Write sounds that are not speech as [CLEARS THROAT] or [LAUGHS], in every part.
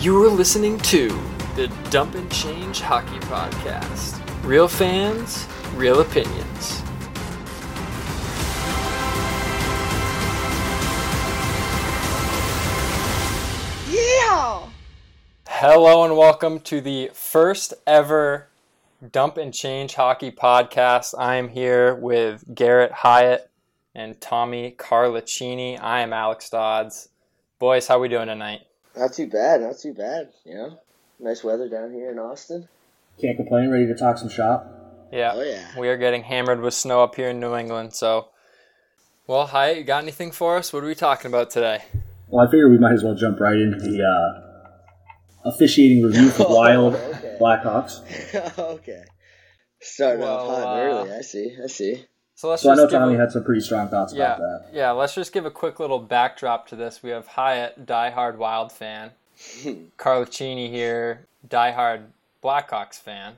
You are listening to the Dump and Change Hockey Podcast. Real fans, real opinions. Yeah. Hello and welcome to the first ever Dump and Change Hockey Podcast. I am here with Garrett Hyatt and Tommy Carlicini. I am Alex Dodds. Boys, how are we doing tonight? Not too bad. Not too bad. Yeah. nice weather down here in Austin. Can't complain. Ready to talk some shop. Yeah. Oh yeah. We are getting hammered with snow up here in New England, so well, hi. you got anything for us? What are we talking about today? Well, I figure we might as well jump right into the uh, officiating review for [LAUGHS] Oh, Wild okay. Blackhawks. [LAUGHS] okay. Starting Well, off hot uh, and early. I see. I see. So let's So I know just Tommy a- had some pretty strong thoughts yeah, about that. yeah. Let's just give a quick little backdrop to this. We have Hyatt, diehard Wild fan, [LAUGHS] Carlicini here, diehard Blackhawks fan.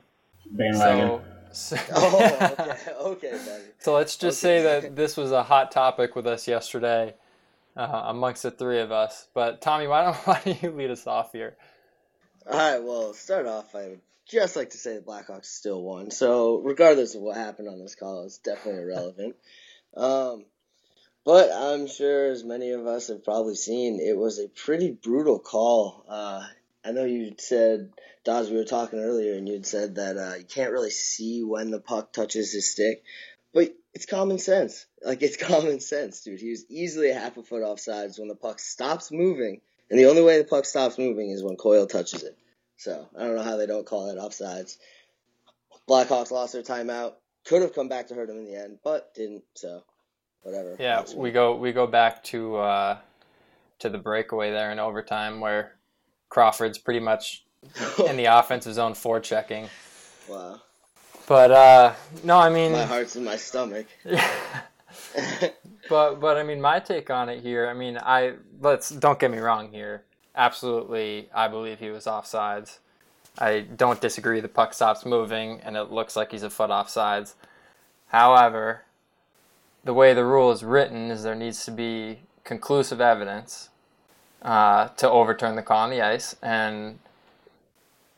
Bandwagon. So, so, [LAUGHS] Oh, okay. [LAUGHS] Okay, buddy. so let's just say that this was a hot topic with us yesterday, uh, amongst the three of us. But Tommy, why don't why don't you lead us off here? All right. Well, start off. I would just like to say the Blackhawks still won. So, regardless of what happened on this call, it's definitely irrelevant. [LAUGHS] Um, but I'm sure, as many of us have probably seen, it was a pretty brutal call. Uh, I know you said, Dawes, we were talking earlier, and you'd said that uh, you can't really see when the puck touches his stick, but it's common sense. Like it's [LAUGHS] common sense, dude. He was easily a half a foot offsides when the puck stops moving, and the only way the puck stops moving is when Coyle touches it. So I don't know how they don't call that offsides. Blackhawks lost their timeout. Could have come back to hurt them in the end, but didn't. So whatever. Yeah, Hawks we go we go back to uh, to the breakaway there in overtime where Crawford's pretty much [LAUGHS] in the offensive zone forechecking. wow. But uh, no, I mean, My heart's in my stomach. [LAUGHS] [LAUGHS] but but I mean, my take on it here. I mean, I let's don't get me wrong here. Absolutely, I believe he was offsides. I don't disagree. The puck stops moving, and it looks like he's a foot offsides. However, the way the rule is written is there needs to be conclusive evidence uh, to overturn the call on the ice, and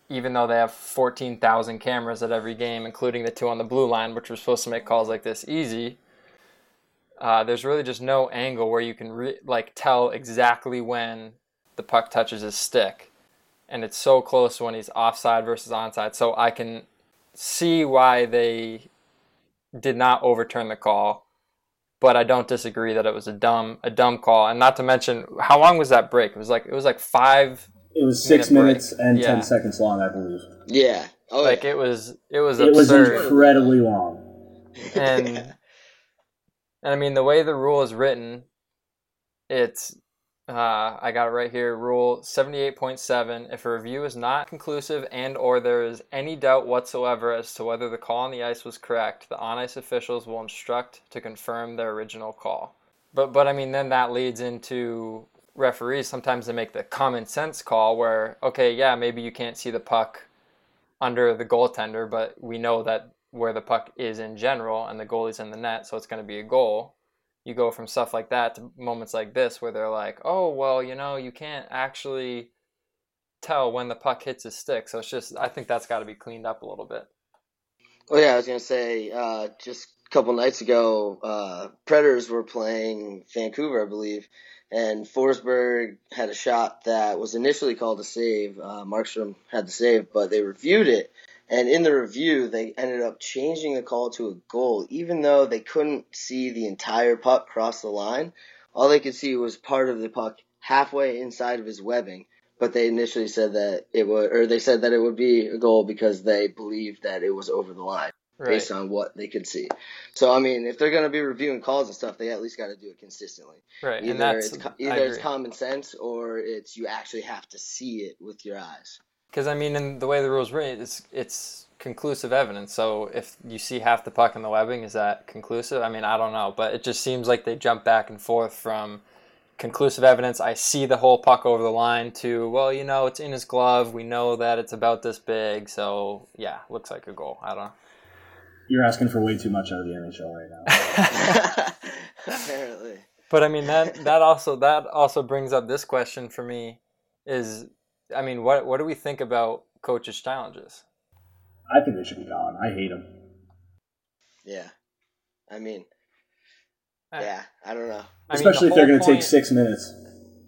even though they have 14,000 cameras at every game, including the two on the blue line, which were supposed to make calls like this easy, uh, there's really just no angle where you can re- like tell exactly when the puck touches his stick, and it's so close when he's offside versus onside. So I can see why they did not overturn the call, but I don't disagree that it was a dumb a dumb call. And not to mention, how long was that break? It was like it was like five. It was six Minute break. minutes and Yeah. ten seconds long, I believe. Yeah. Oh, Like yeah. it was it was It was incredibly long. and [LAUGHS] and I mean the way the rule is written, it's uh, I got it right here. Rule seventy eight point seven: If a review is not conclusive and or there is any doubt whatsoever as to whether the call on the ice was correct, the on ice officials will instruct to confirm their original call. But but I mean then that leads into referees sometimes they make the common sense call where okay yeah maybe you can't see the puck under the goaltender, but we know that where the puck is in general and the goalie's in the net, so it's going to be a goal. You go from stuff like that to moments like this where they're like, oh, well, you know, you can't actually tell when the puck hits his stick. So it's just, I think that's got to be cleaned up a little bit. Oh yeah, I was gonna say uh, just a couple nights ago, uh, Predators were playing Vancouver, I believe, and Forsberg had a shot that was initially called a save. Uh, Markstrom had the save, but they reviewed it, and in the review, they ended up changing the call to a goal, even though they couldn't see the entire puck cross the line. All they could see was part of the puck halfway inside of his webbing. But they initially said that it would, or they said that it would be a goal because they believed that it was over the line Right. based on what they could see. So I mean, if they're going to be reviewing calls and stuff, they at least got to do it consistently. Right. and Either that's, it's either it's common sense or it's you actually have to see it with your eyes. Because I mean, in the way the rules written, it's it's conclusive evidence. So if you see half the puck in the webbing, is that conclusive? I mean, I don't know, but it just seems like they jump back and forth from conclusive evidence. I see the whole puck over the line to well, you know, it's in his glove. We know that it's about this big, so yeah, looks like a goal. I don't know. You're asking for way too much out of the NHL right now. [LAUGHS] [LAUGHS] Apparently. But I mean that that also that also brings up this question for me is I mean, what what do we think about coaches' challenges? I think they should be gone. I hate them. Yeah. I mean, I- yeah, I don't know. I mean, Especially the if they're going to take point- six minutes.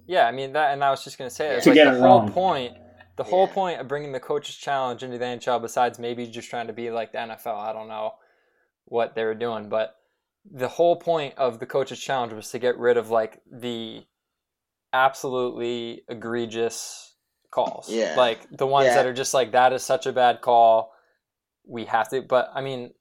Yeah, I mean that, and I was just gonna say it's To like get the it whole wrong. point. The whole point of bringing the coaches' challenge into the NHL, besides maybe just trying to be like the NFL, I don't know what they were doing, but the whole point of the coaches' challenge was to get rid of like the absolutely egregious calls. Yeah. like the ones Yeah. that are just like that is such a bad call. We have to, but I mean,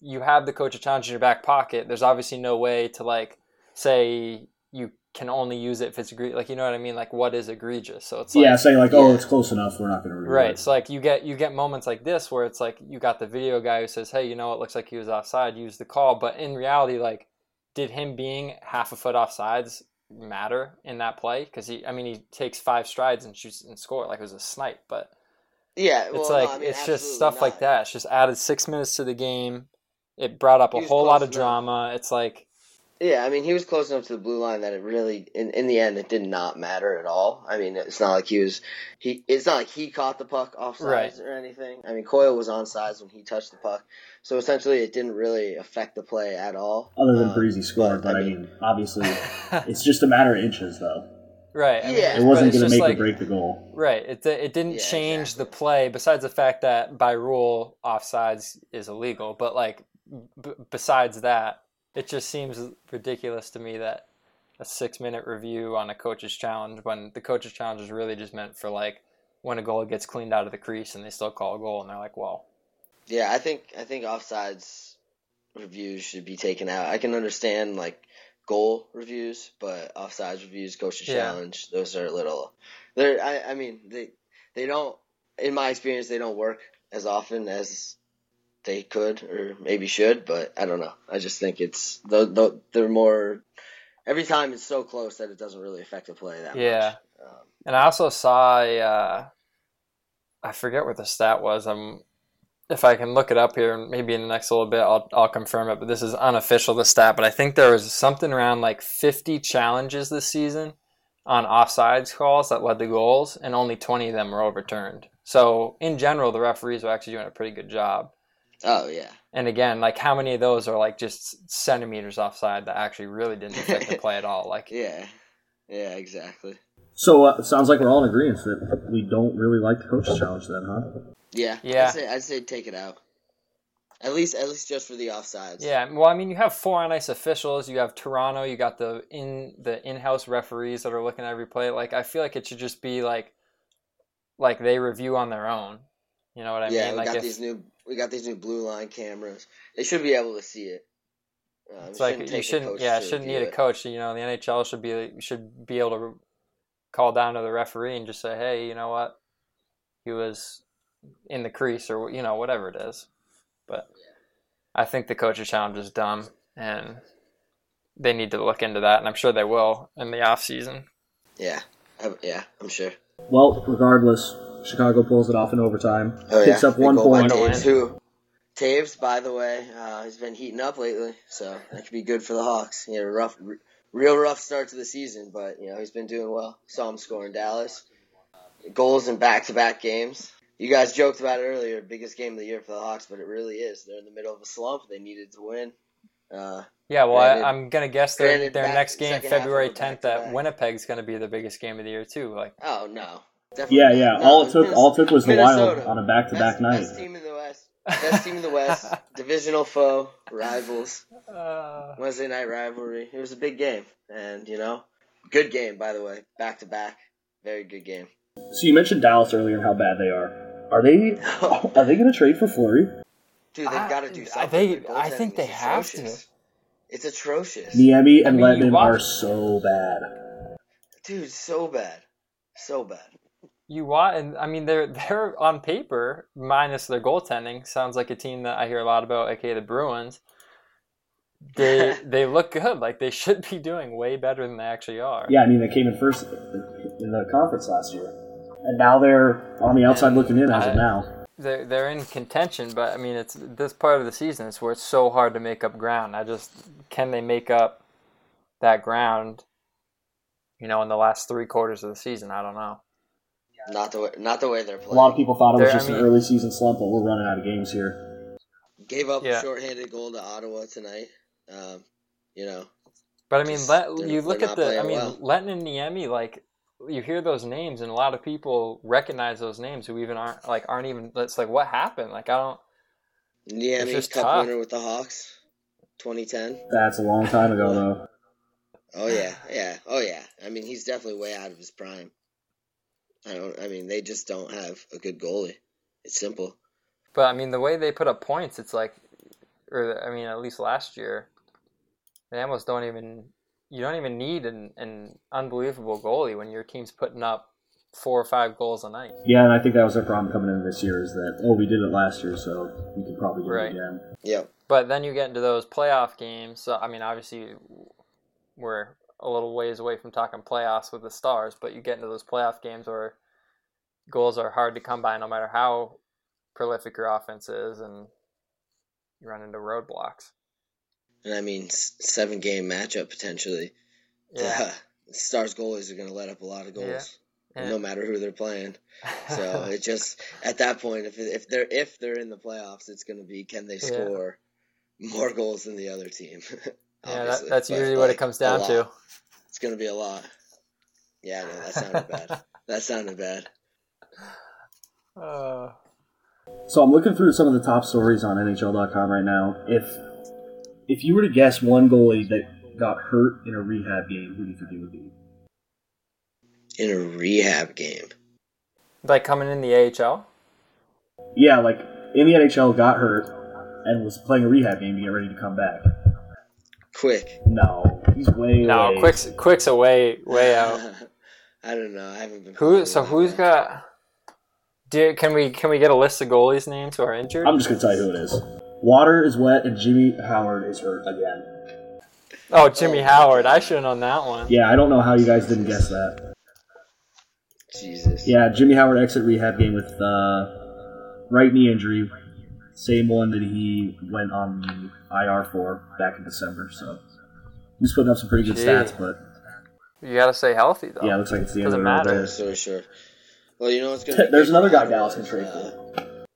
you have the coaches' challenge in your back pocket. There's obviously no way to like say you can only use it if it's egregious. Like you know what I mean? Like what is egregious? So it's like yeah, saying like, oh, it's close enough. We're not going to reward Right. So like you get you get moments like this where it's like you got the video guy who says, "Hey, you know, it looks like he was offside. Use the call." But in reality, like, did him being half a foot offsides matter in that play? Because he, I mean, he takes five strides and shoots and score like it was a snipe. But Yeah, well, it's no, like I mean, it's just stuff like that. It's just added six minutes to the game. It brought up a whole lot of enough. drama. It's like Yeah, I mean, he was close enough to the blue line that it really, in, in the end, it did not matter at all. I mean, it's not like he was, he, it's not like he caught the puck offsides Right. or anything. I mean, Coyle was onside when he touched the puck, so essentially, it didn't really affect the play at all. Other than Um, Breezy scored, but I mean, obviously, [LAUGHS] it's just a matter of inches, though. right. I mean, Yeah. It wasn't going to make like- or break the goal. Right. It it didn't Yeah, change exactly. the play. Besides the fact that by rule offsides is illegal, but like b- besides that, it just seems ridiculous to me that a six minute review on a coach's challenge when the coach's challenge is really just meant for like when a goal gets cleaned out of the crease and they still call a goal and they're like, well, Yeah, I think I think offsides reviews should be taken out. I can understand like goal reviews, but offsides reviews, coach Yeah. challenge, those are little. They're I, I mean they they don't in my experience they don't work as often as they could or maybe should, but I don't know. I just think it's the the they're more every time it's so close that it doesn't really affect the play that Yeah. much. Um, And I also saw a, uh, I forget what the stat was. I'm, if I can look it up here, maybe in the next little bit, I'll, I'll confirm it. But this is unofficial, the stat. But I think there was something around like 50 challenges this season on offsides calls that led to goals, and only 20 of them were overturned. So in general, the referees were actually doing a pretty good job. Oh yeah. And again, like how many of those are like just centimeters offside that actually really didn't affect the play at all? Like, [LAUGHS] Yeah. Yeah, exactly. So uh, it sounds like we're all in agreement that we don't really like the coaches challenge, then, huh? Yeah, Yeah. I'd say, I'd say take it out. At least, at least just for the offsides. Yeah, well, I mean, you have four on ice officials. You have Toronto. You got the in the in house referees that are looking at every play. Like, I feel like it should just be like, like they review on their own. You know what I yeah. mean? we Like, got if, these new, we got these new blue line cameras. They should be able to see it. Uh, it's like you shouldn't. Yeah, to shouldn't review need a coach. You know, the NHL should be should be able to call down to the referee and just say, hey, you know what, he was in the crease or you know whatever it is. But I think the coach's challenge is dumb, and they need to look into that, and I'm sure they will in the off season. Yeah, I, yeah, I'm sure. Well, regardless, Chicago pulls it off in overtime, Oh picks yeah, up one Big goal by point. Win Toews, who Toews, by the way, uh, has been heating up lately, so that could be good for the Hawks. He had a rough, r- real rough start to the season, but you know he's been doing well. Saw him score in Dallas, goals in back-to-back games. You guys joked about it earlier, biggest game of the year for the Hawks, but it really is. They're in the middle of a slump. They needed to win. Uh, Yeah, well, Granted- I, I'm gonna guess their their back- next game, February 10th, at. Winnipeg's gonna be the biggest game of the year too. Like, oh no, definitely. Yeah, yeah. No, all it took, all it took was the Wild on a back-to-back best, night. Best team in the West. Best team in the West. [LAUGHS] Divisional foe, rivals. uh, Wednesday night rivalry. It was a big game, and you know, good game by the way, back to back, very good game. So you mentioned Dallas earlier and how bad they are. Are they? [LAUGHS] Are they going to trade for Fleury? Dude, they've got to do something. they- I think they is have to. It's atrocious, Niemi and I mean, you are so bad. dude. So bad, so bad. You want, and I mean, they're [LAUGHS] they're on paper minus their goaltending. Sounds like a team that I hear a lot about, aka the Bruins. They [LAUGHS] they look good. Like they should be doing way better than they actually are. Yeah, I mean they came in first in the conference last year, and now they're on the outside And looking in as I- of now. they're they're in contention, but I mean, it's this part of the season is where it's so hard to make up ground. I just can they make up that ground? You know, in the last three quarters of the season, I don't know. Not the way, not the way they're playing. A lot of people thought it was There- I just an mean- early season slump, but we're running out of games here. Gave up Yeah. a shorthanded goal to Ottawa tonight. Um, you know, But I mean, Just- let, you look at the. I mean, well. Lehtonen and Niemi, like you hear those names, and a lot of people recognize those names who even aren't like aren't even. It's like what happened? Like I don't. yeah, I It's mean, just cup tough. winner with the Hawks, 2010. That's a long time ago, though. Oh yeah, yeah, oh yeah. I mean, he's definitely way out of his prime. I don't. I mean, they just don't have a good goalie. It's simple. But I mean, the way they put up points, it's like, or I mean, at least last year, they almost don't even. You don't even need an, an unbelievable goalie when your team's putting up four or five goals a night. Yeah, and I think that was their problem coming into this year is that oh, we did it last year, so we can probably do Right. it again. Yeah. But then you get into those playoff games. So I mean, obviously, we're a little ways away from talking playoffs with the Stars, but you get into those playoff games where goals are hard to come by, no matter how prolific your offense is, and you run into roadblocks. And I mean, seven game matchup potentially. Yeah. The [LAUGHS] Stars goalies are going to let up a lot of goals, Yeah. no matter who they're playing. [LAUGHS] So it just at that point, if if they're if they're in the playoffs, it's going to be can they Yeah. score more goals than the other team? [LAUGHS] yeah, that, that's But, usually what it comes down to. It's going to be a lot. Yeah, no, that sounded bad. [LAUGHS] That sounded bad. Uh, So I'm looking through some of the top stories on NHL.com right now. If if you were to guess one goalie that got hurt in a rehab game, who do you think it would be? In a rehab game. like coming in the AHL. Yeah, like in the NHL, got hurt and was playing a rehab game to get ready to come back. Quick. No, he's way No, way- Quick's Quick's a way way out. [LAUGHS] I don't know. I haven't been. Who? So that who's much. got? Do can we can we get a list of goalies' names who are injured? I'm just gonna tell you who it is. Water is wet and Jimmy Howard is hurt again. oh, Jimmy Oh, Howard. I should have known that one. Yeah, I don't know how you guys didn't guess that. Jesus. Yeah, Jimmy Howard exit rehab game with uh, right knee injury, same one that he went on the IR for back in December. So he's putting up some pretty good Gee. stats, but You got to stay healthy though. yeah, it looks like it's the end Doesn't of the road matter. there. I'm so sure. Well, you know what's gonna. [LAUGHS] There's another guy Dallas can trade uh, for.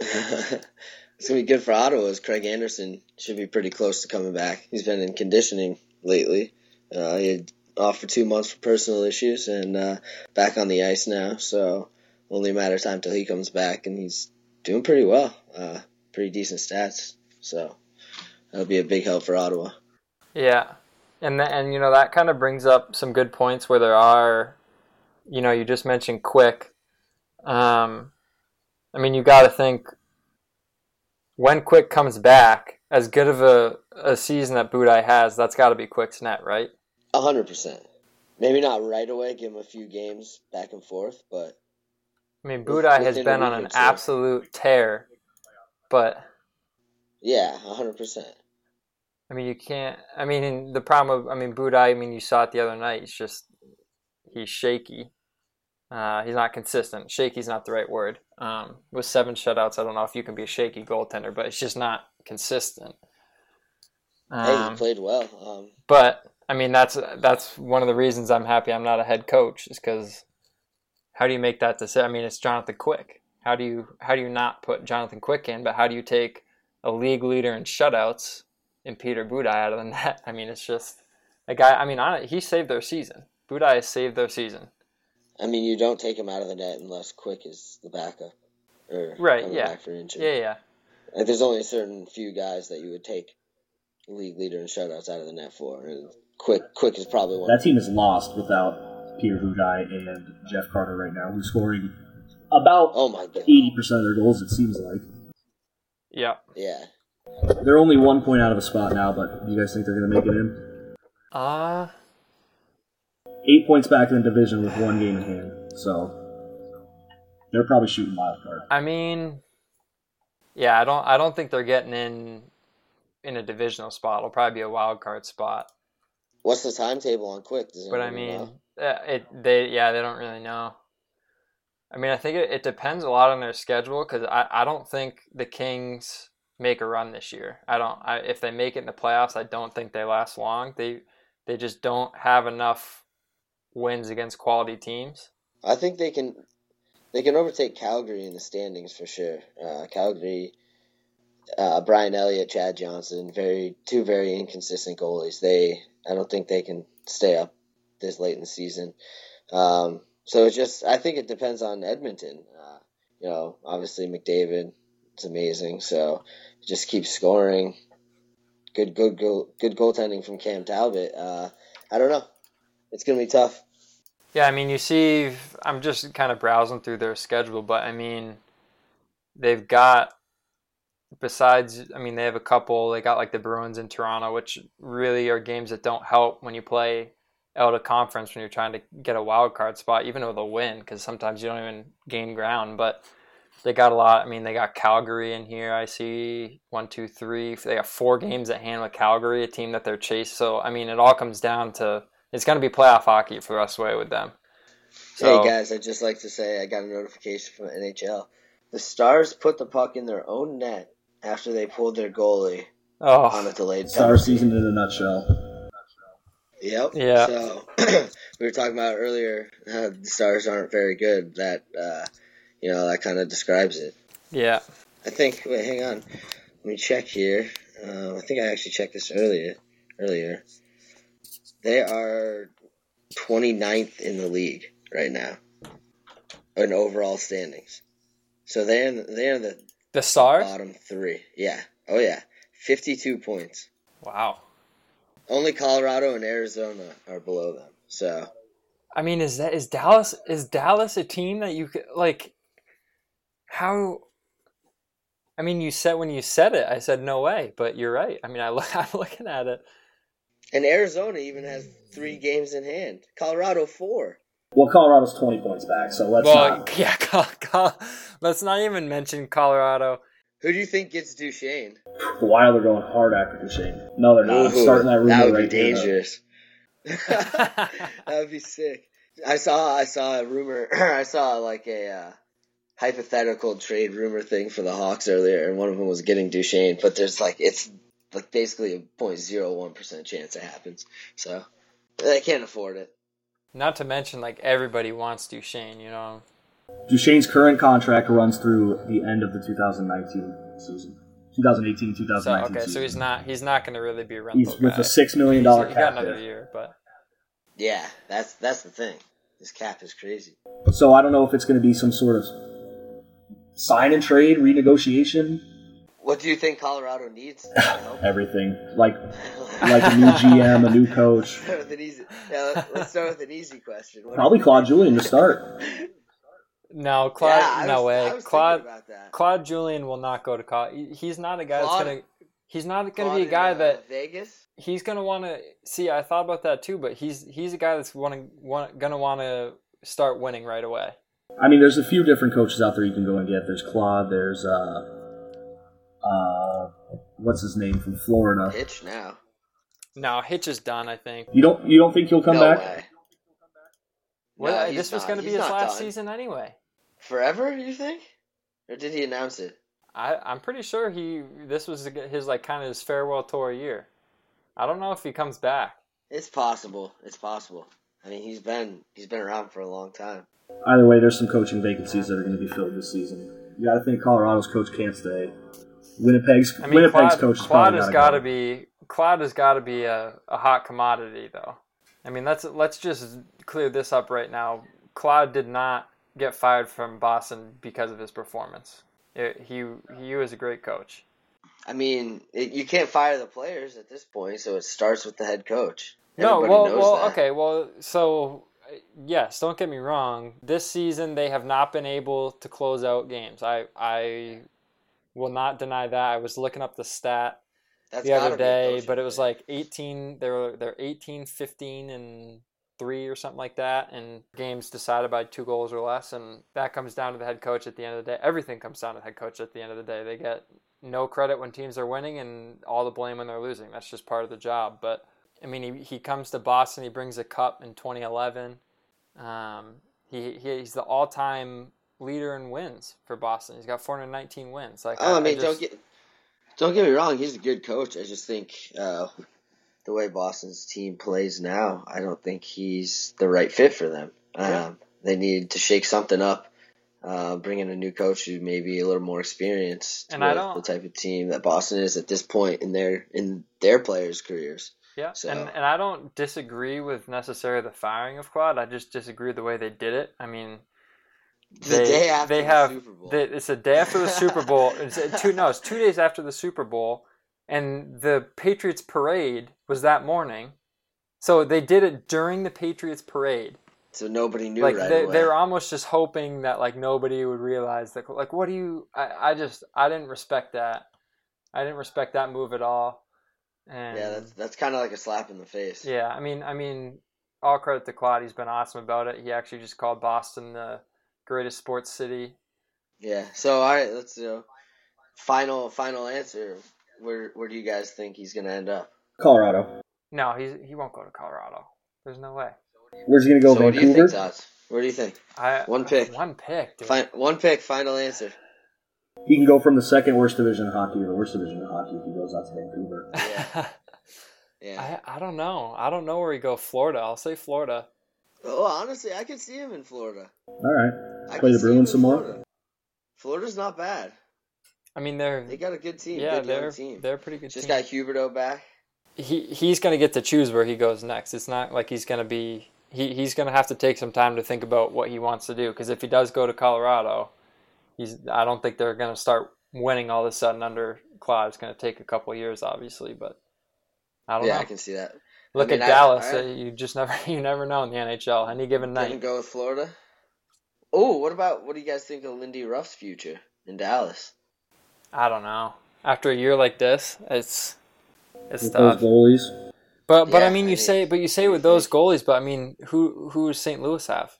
[LAUGHS] it's gonna be good for Ottawa. Is Craig Anderson should be pretty close to coming back. He's been in conditioning lately. Uh, he had off for two months for personal issues and uh, back on the ice now. So only a matter of time till he comes back, and he's doing pretty well. Uh, pretty decent stats. So that'll be a big help for Ottawa. Yeah, and th- and you know that kind of brings up some good points where there are, you know, you just mentioned quick. Um, I mean, you got to think when Quick comes back, as good of a, a season that Budaj has, that's got to be Quick's net, right? A hundred percent. Maybe not right away. Give him a few games back and forth, but I mean, Budaj has been on an absolute tear, but yeah, a hundred percent. I mean, you can't. I mean, the problem of I mean, Budaj. I mean, you saw it the other night. He's just he's shaky. Uh, he's not consistent. Shaky's not the right word. Um, with seven shutouts, I don't know if you can be a shaky goaltender, but it's just not consistent. Hey, Um, he played well. Um, but I mean, that's that's one of the reasons I'm happy I'm not a head coach is because how do you make that decision? I mean, it's Jonathan Quick. How do you how do you not put Jonathan Quick in? But how do you take a league leader in shutouts in Peter Budaj out of the [LAUGHS] net? I mean, it's just a guy. I mean, on he saved their season. Budaj saved their season. I mean, you don't take him out of the net unless Quick is the backup or Right, yeah. back for injury. Yeah, yeah. Like, there's only a certain few guys that you would take league leader and shutouts out of the net for, and Quick Quick is probably one. That team is lost without Peter Budaj and Jeff Carter right now, who's scoring about oh my god, eighty percent of their goals. It seems like Yeah. yeah. they're only one point out of a spot now, but do you guys think they're going to make it in? Uh Eight points back in the division with one game in hand, so they're probably shooting wild card. I mean, yeah, I don't I don't think they're getting in in a divisional spot. It'll probably be a wild card spot. What's the timetable on Quick? Does But I mean, know? Uh, it they yeah they don't really know. I mean, I think it, it depends a lot on their schedule because I, I don't think the Kings make a run this year. I don't. I, if they make it in the playoffs, I don't think they last long. They they just don't have enough wins against quality teams. I think they can they can overtake Calgary in the standings for sure. Uh, Calgary, uh, Brian Elliott, Chad Johnson, very two very inconsistent goalies. They I don't think they can stay up this late in the season. Um, so it just I think it depends on Edmonton. Uh, you know, obviously McDavid, it's amazing, so just keep scoring. Good, good, good, good goaltending from Cam Talbot. Uh, I don't know. It's gonna be tough. Yeah, I mean, you see, I'm just kind of browsing through their schedule, but I mean, they've got, besides, I mean, they have a couple, they got like the Bruins in Toronto, which really are games that don't help when you play out of conference when you're trying to get a wild card spot, even with a win, because sometimes you don't even gain ground. But they got a lot. I mean, they got Calgary in here. I see one, two, three. They got four games at hand with Calgary, a team that they're chasing. So I mean, it all comes down to it's going to be playoff hockey for the rest of the way with them. So, hey guys, I'd just like to say I got a notification from NHL. The Stars put the puck in their own net after they pulled their goalie oh, on a delayed Star season in a nutshell. Yep. Yeah. So [CLEARS THROAT] we were talking about earlier. Uh, the Stars aren't very good. That uh, you know that kind of describes it. Yeah. I think. Wait, hang on. Let me check here. Uh, I think I actually checked this earlier. Earlier. They are 29th in the league right now in overall standings. So they're in, they're in the the Stars bottom three. Yeah. Oh yeah. 52 points. Wow. Only Colorado and Arizona are below them. So. I mean, is that is Dallas is Dallas a team that you could like? How? I mean, you said when you said it, I said no way, but you're right. I mean, I look, [LAUGHS] I'm looking at it. And Arizona even has three games in hand. Colorado four. Well, Colorado's twenty points back, so let's well, not. yeah, [LAUGHS] Col- Col- let's not even mention Colorado. Who do you think gets Duchene? The Wild are going hard after Duchene. No, they're not. I'm starting that rumor That would right be dangerous. [LAUGHS] [LAUGHS] that would be sick. I saw I saw a rumor. [CLEARS THROAT] I saw like a uh, hypothetical trade rumor thing for the Hawks earlier, and one of them was getting Duchene. But there's like it's like basically a 0.01 percent chance it happens. So they can't afford it. Not to mention, like everybody wants Duchene, you know. Duchene's current contract runs through the end of the 2019 season. 2018, So 2019 okay, season. so he's not he's not going to really be a rental He's with guy. a six million dollar dollar he got cap another hit. year, but Yeah, that's that's the thing. This cap is crazy. So I don't know if it's going to be some sort of sign and trade renegotiation. What do you think Colorado needs? [SIGHS] Everything like like a new [LAUGHS] GM, a new coach. Start with an easy. Yeah, let's, let's start with an easy question. What Probably Claude think? Julian to start. [LAUGHS] no, Claude, Yeah, no was- way. Claude, thinking about that. Claude Julien will not go to college. He's not a guy Claude- that's gonna. He's not gonna Claude be a in, guy uh, that Vegas. he's gonna want to see. I thought about that too, but he's he's a guy that's wanting, want, gonna want to start winning right away. I mean, there's a few different coaches out there you can go and get. There's Claude. There's uh, uh, what's his name from Florida. Hitch now. No, Hitch is done. I think. You don't you don't think he'll come no back? way. Well, No, uh, he's this was gonna be his last done. season anyway. Forever, you think? Or did he announce it? I I'm pretty sure he this was his like kind of his farewell tour year. I don't know if he comes back. It's possible. It's possible. I mean, he's been he's been around for a long time. Either way, there's some coaching vacancies that are going to be filled this season. You got to think Colorado's coach can't stay. Winnipeg's I mean, Winnipeg's Claude, coach is Claude probably has gotta to be Claude has got to be a, a hot commodity though. I mean, let's let's just clear this up right now. Claude did not get fired from Boston because of his performance. It, he he was a great coach. I mean, it, you can't fire the players at this point, so it starts with the head coach. No, well, well, that. okay, well, so yes, don't get me wrong. This season they have not been able to close out games. I I will not deny that. I was looking up the stat That's the other day, but it was like 18 they were they're 18 15 and 3 or something like that and games decided by two goals or less and that comes down to the head coach at the end of the day. Everything comes down to the head coach at the end of the day. They get no credit when teams are winning and all the blame when they're losing. That's just part of the job, but I mean, he, he comes to Boston. He brings a cup in 2011. Um, he, he he's the all time leader in wins for Boston. He's got 419 wins. Like Oh, I mean, just- don't get don't get me wrong. He's a good coach. I just think uh, the way Boston's team plays now, I don't think he's the right fit for them. Um, they need to shake something up. Uh, bring in a new coach who may be a little more experienced And I don't- the type of team that Boston is at this point in their in their players' careers. Yeah, So- and and I don't disagree with necessarily the firing of Claude. I just disagree with the way they did it. I mean, The they day after they the have Super Bowl. they- it's a day after the Super Bowl. [LAUGHS] It's two no, it's two days after the Super Bowl, and the Patriots parade was that morning. So they did it during the Patriots parade. so nobody knew like right they, away. they were almost just hoping that like nobody would realize that like what do you I, I just I didn't respect that. I didn't respect that move at all. And yeah, that's that's kind of like a slap in the face. yeah, I mean, I mean, all credit to Claude. He's been awesome about it. He actually just called Boston the greatest sports city. Yeah. So all right, let's you know, final final answer. Where where do you guys think he's gonna end up? Colorado. No, he's he won't go to Colorado. There's no way. Where's he gonna go? so what do you Vancouver. think, Tots? Where do you think? I One pick. One pick. Dude. Fin- one pick. Final answer. he can go from the second worst division in hockey to the worst division in hockey if he goes out to Vancouver. Yeah. [LAUGHS] yeah. I I don't know. I don't know where he go. Florida. I'll say Florida. Oh, honestly, I could see him in Florida. All right. I Play the Bruins in some more? Florida's not bad. I mean, they're They got a good team. yeah, good they're team. they're a pretty good. Just team. got Roberto back. he he's gonna get to choose where he goes next. It's not like he's gonna be he he's gonna have to take some time to think about what he wants to do. Because if he does go to Colorado, he's I don't think they're gonna start winning all of a sudden under Claude. It's gonna take a couple years, obviously, but I don't Yeah, know. I can see that. Look I mean, at I- Dallas. I- uh, you just never [LAUGHS] you never know in the NHL. Any given Didn't night. go with Florida. Oh, what about what do you guys think of Lindy Ruff's future in Dallas? I don't know. After a year like this, it's it's With those tough. goalies. But but Yeah, I mean, you mean, say but you say with those goalies. But I mean, who who does St. Louis have?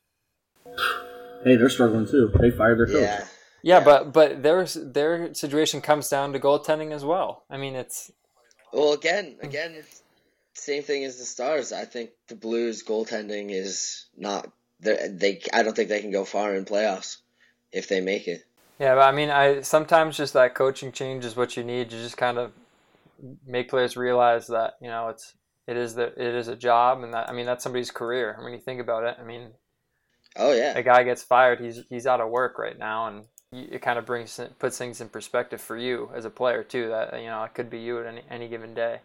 Hey, they're struggling too. They fired their coach. Yeah, Yeah, Yeah. but but their their situation comes down to goaltending as well. I mean, it's Well, again, again, it's same thing as the Stars. I think the Blues goaltending is not. they're- They, I don't think they can go far in playoffs if they make it. Yeah. But I mean, I sometimes just that coaching change is what you need to just kind of make players realize that you know it's it is the it is a job, and that I mean that's somebody's career. When you think about it, I mean, Oh yeah, a guy gets fired, he's he's out of work right now, and it kind of brings puts things in perspective for you as a player too. That you know it could be you at any any given day.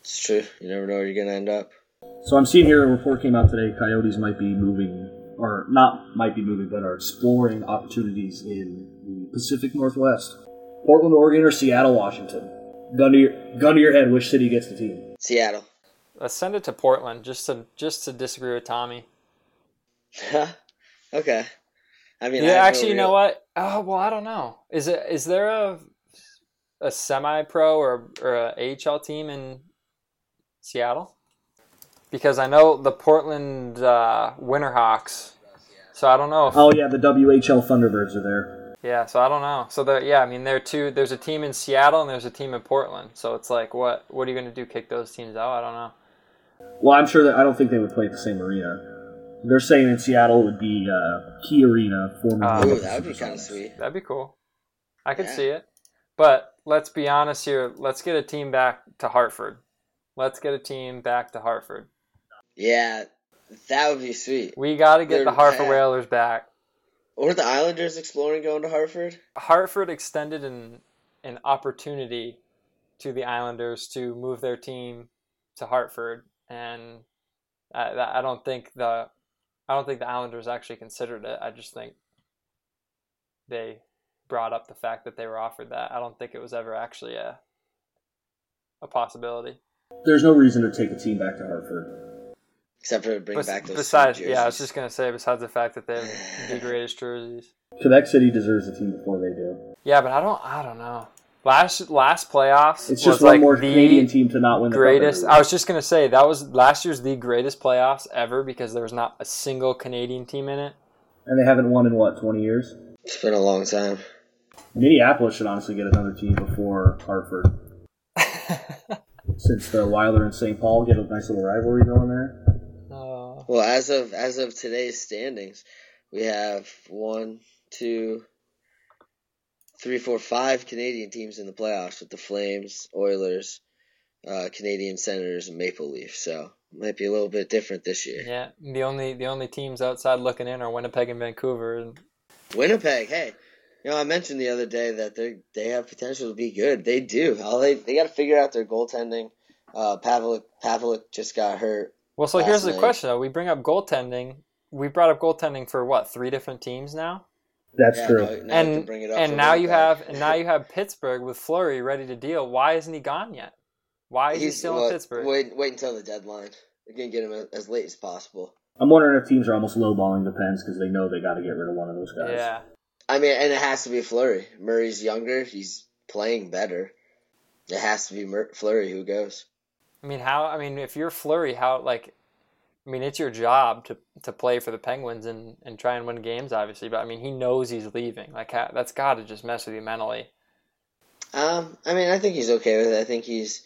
it's true. You never know where you're gonna end up. So I'm seeing here a report came out today. Coyotes might be moving, or not might be moving, but are exploring opportunities in the Pacific Northwest. Portland, Oregon, or Seattle, Washington. Gun to your gun to your head. Which city gets the team? Seattle. Let's send it to Portland just to just to disagree with Tommy. okay. I mean, I Yeah, no actually, you know what? Oh well, I don't know. Is it is there a a semi pro or or a AHL team in Seattle? Because I know the Portland uh, Winterhawks. So I don't know. If, Oh yeah, the WHL Thunderbirds are there. Yeah, so I don't know. So there, yeah, I mean, there are two. There's a team in Seattle and there's a team in Portland. So it's like, what what are you going to do? Kick those teams out? I don't know. Well, I'm sure that I don't think they would play at the same arena. They're saying in Seattle it would be uh, Key Arena, formerly Ah. Ooh, that would be kind of sweet. That'd be cool. I could Yeah. see it. But let's be honest here. Let's get a team back to Hartford. Let's get a team back to Hartford. Yeah, that would be sweet. We got to get the They're Hartford bad. Whalers back. Or the Islanders exploring going to Hartford. Hartford extended an an opportunity to the Islanders to move their team to Hartford, and I, I don't think the I don't think the Islanders actually considered it. I just think they brought up the fact that they were offered that. I don't think it was ever actually a a possibility. There's no reason to take a team back to Hartford. Except for bring Bes- back those besides, sweet yeah, I was just gonna say. Besides the fact that they have [SIGHS] the greatest jerseys. Quebec City deserves a team before they do. Yeah, but I don't. I don't know. Last last playoffs It's was just one like more the Canadian team to not win the greatest. I was just gonna say that was last year's the greatest playoffs ever because there was not a single Canadian team in it. and they haven't won in what 20 years. It's been a long time. Minneapolis should honestly get another team before Hartford, [LAUGHS] since the Wilder and St. Paul get a nice little rivalry going there. Well, as of as of today's standings, we have one, two, three, four, five Canadian teams in the playoffs with the Flames, Oilers, uh, Canadiens Senators, and Maple Leafs. So might be a little bit different this year. Yeah, the only the only teams outside looking in are Winnipeg and Vancouver. Winnipeg, hey, you know I mentioned the other day that they they have potential to be good. They do. All they they got to figure out their goaltending. Uh, Pavelec Pavelec just got hurt. Well, so here's the question: though. We bring up goaltending. We brought up goaltending for what three different teams now, That's Yeah, true. now- now and bring it up and now you Winnipeg. have and now [LAUGHS] you have Pittsburgh with Fleury ready to deal. Why isn't he gone yet? Why is he He's still well, in Pittsburgh? Wait, wait until the deadline. They're gonna get him as- as late as possible. I'm wondering if teams are almost lowballing the Pens because they know they got to get rid of one of those guys. Yeah, I mean, and it has to be Fleury. Murray's younger. He's playing better. It has to be Mur- Fleury who goes. I mean, how? I mean, if you're Fleury, how like? I mean, it's your job to to play for the Penguins and and try and win games, obviously. But I mean, he knows he's leaving. Like ha- that's got to just mess with you mentally. Um, I mean, I think he's okay with it. I think he's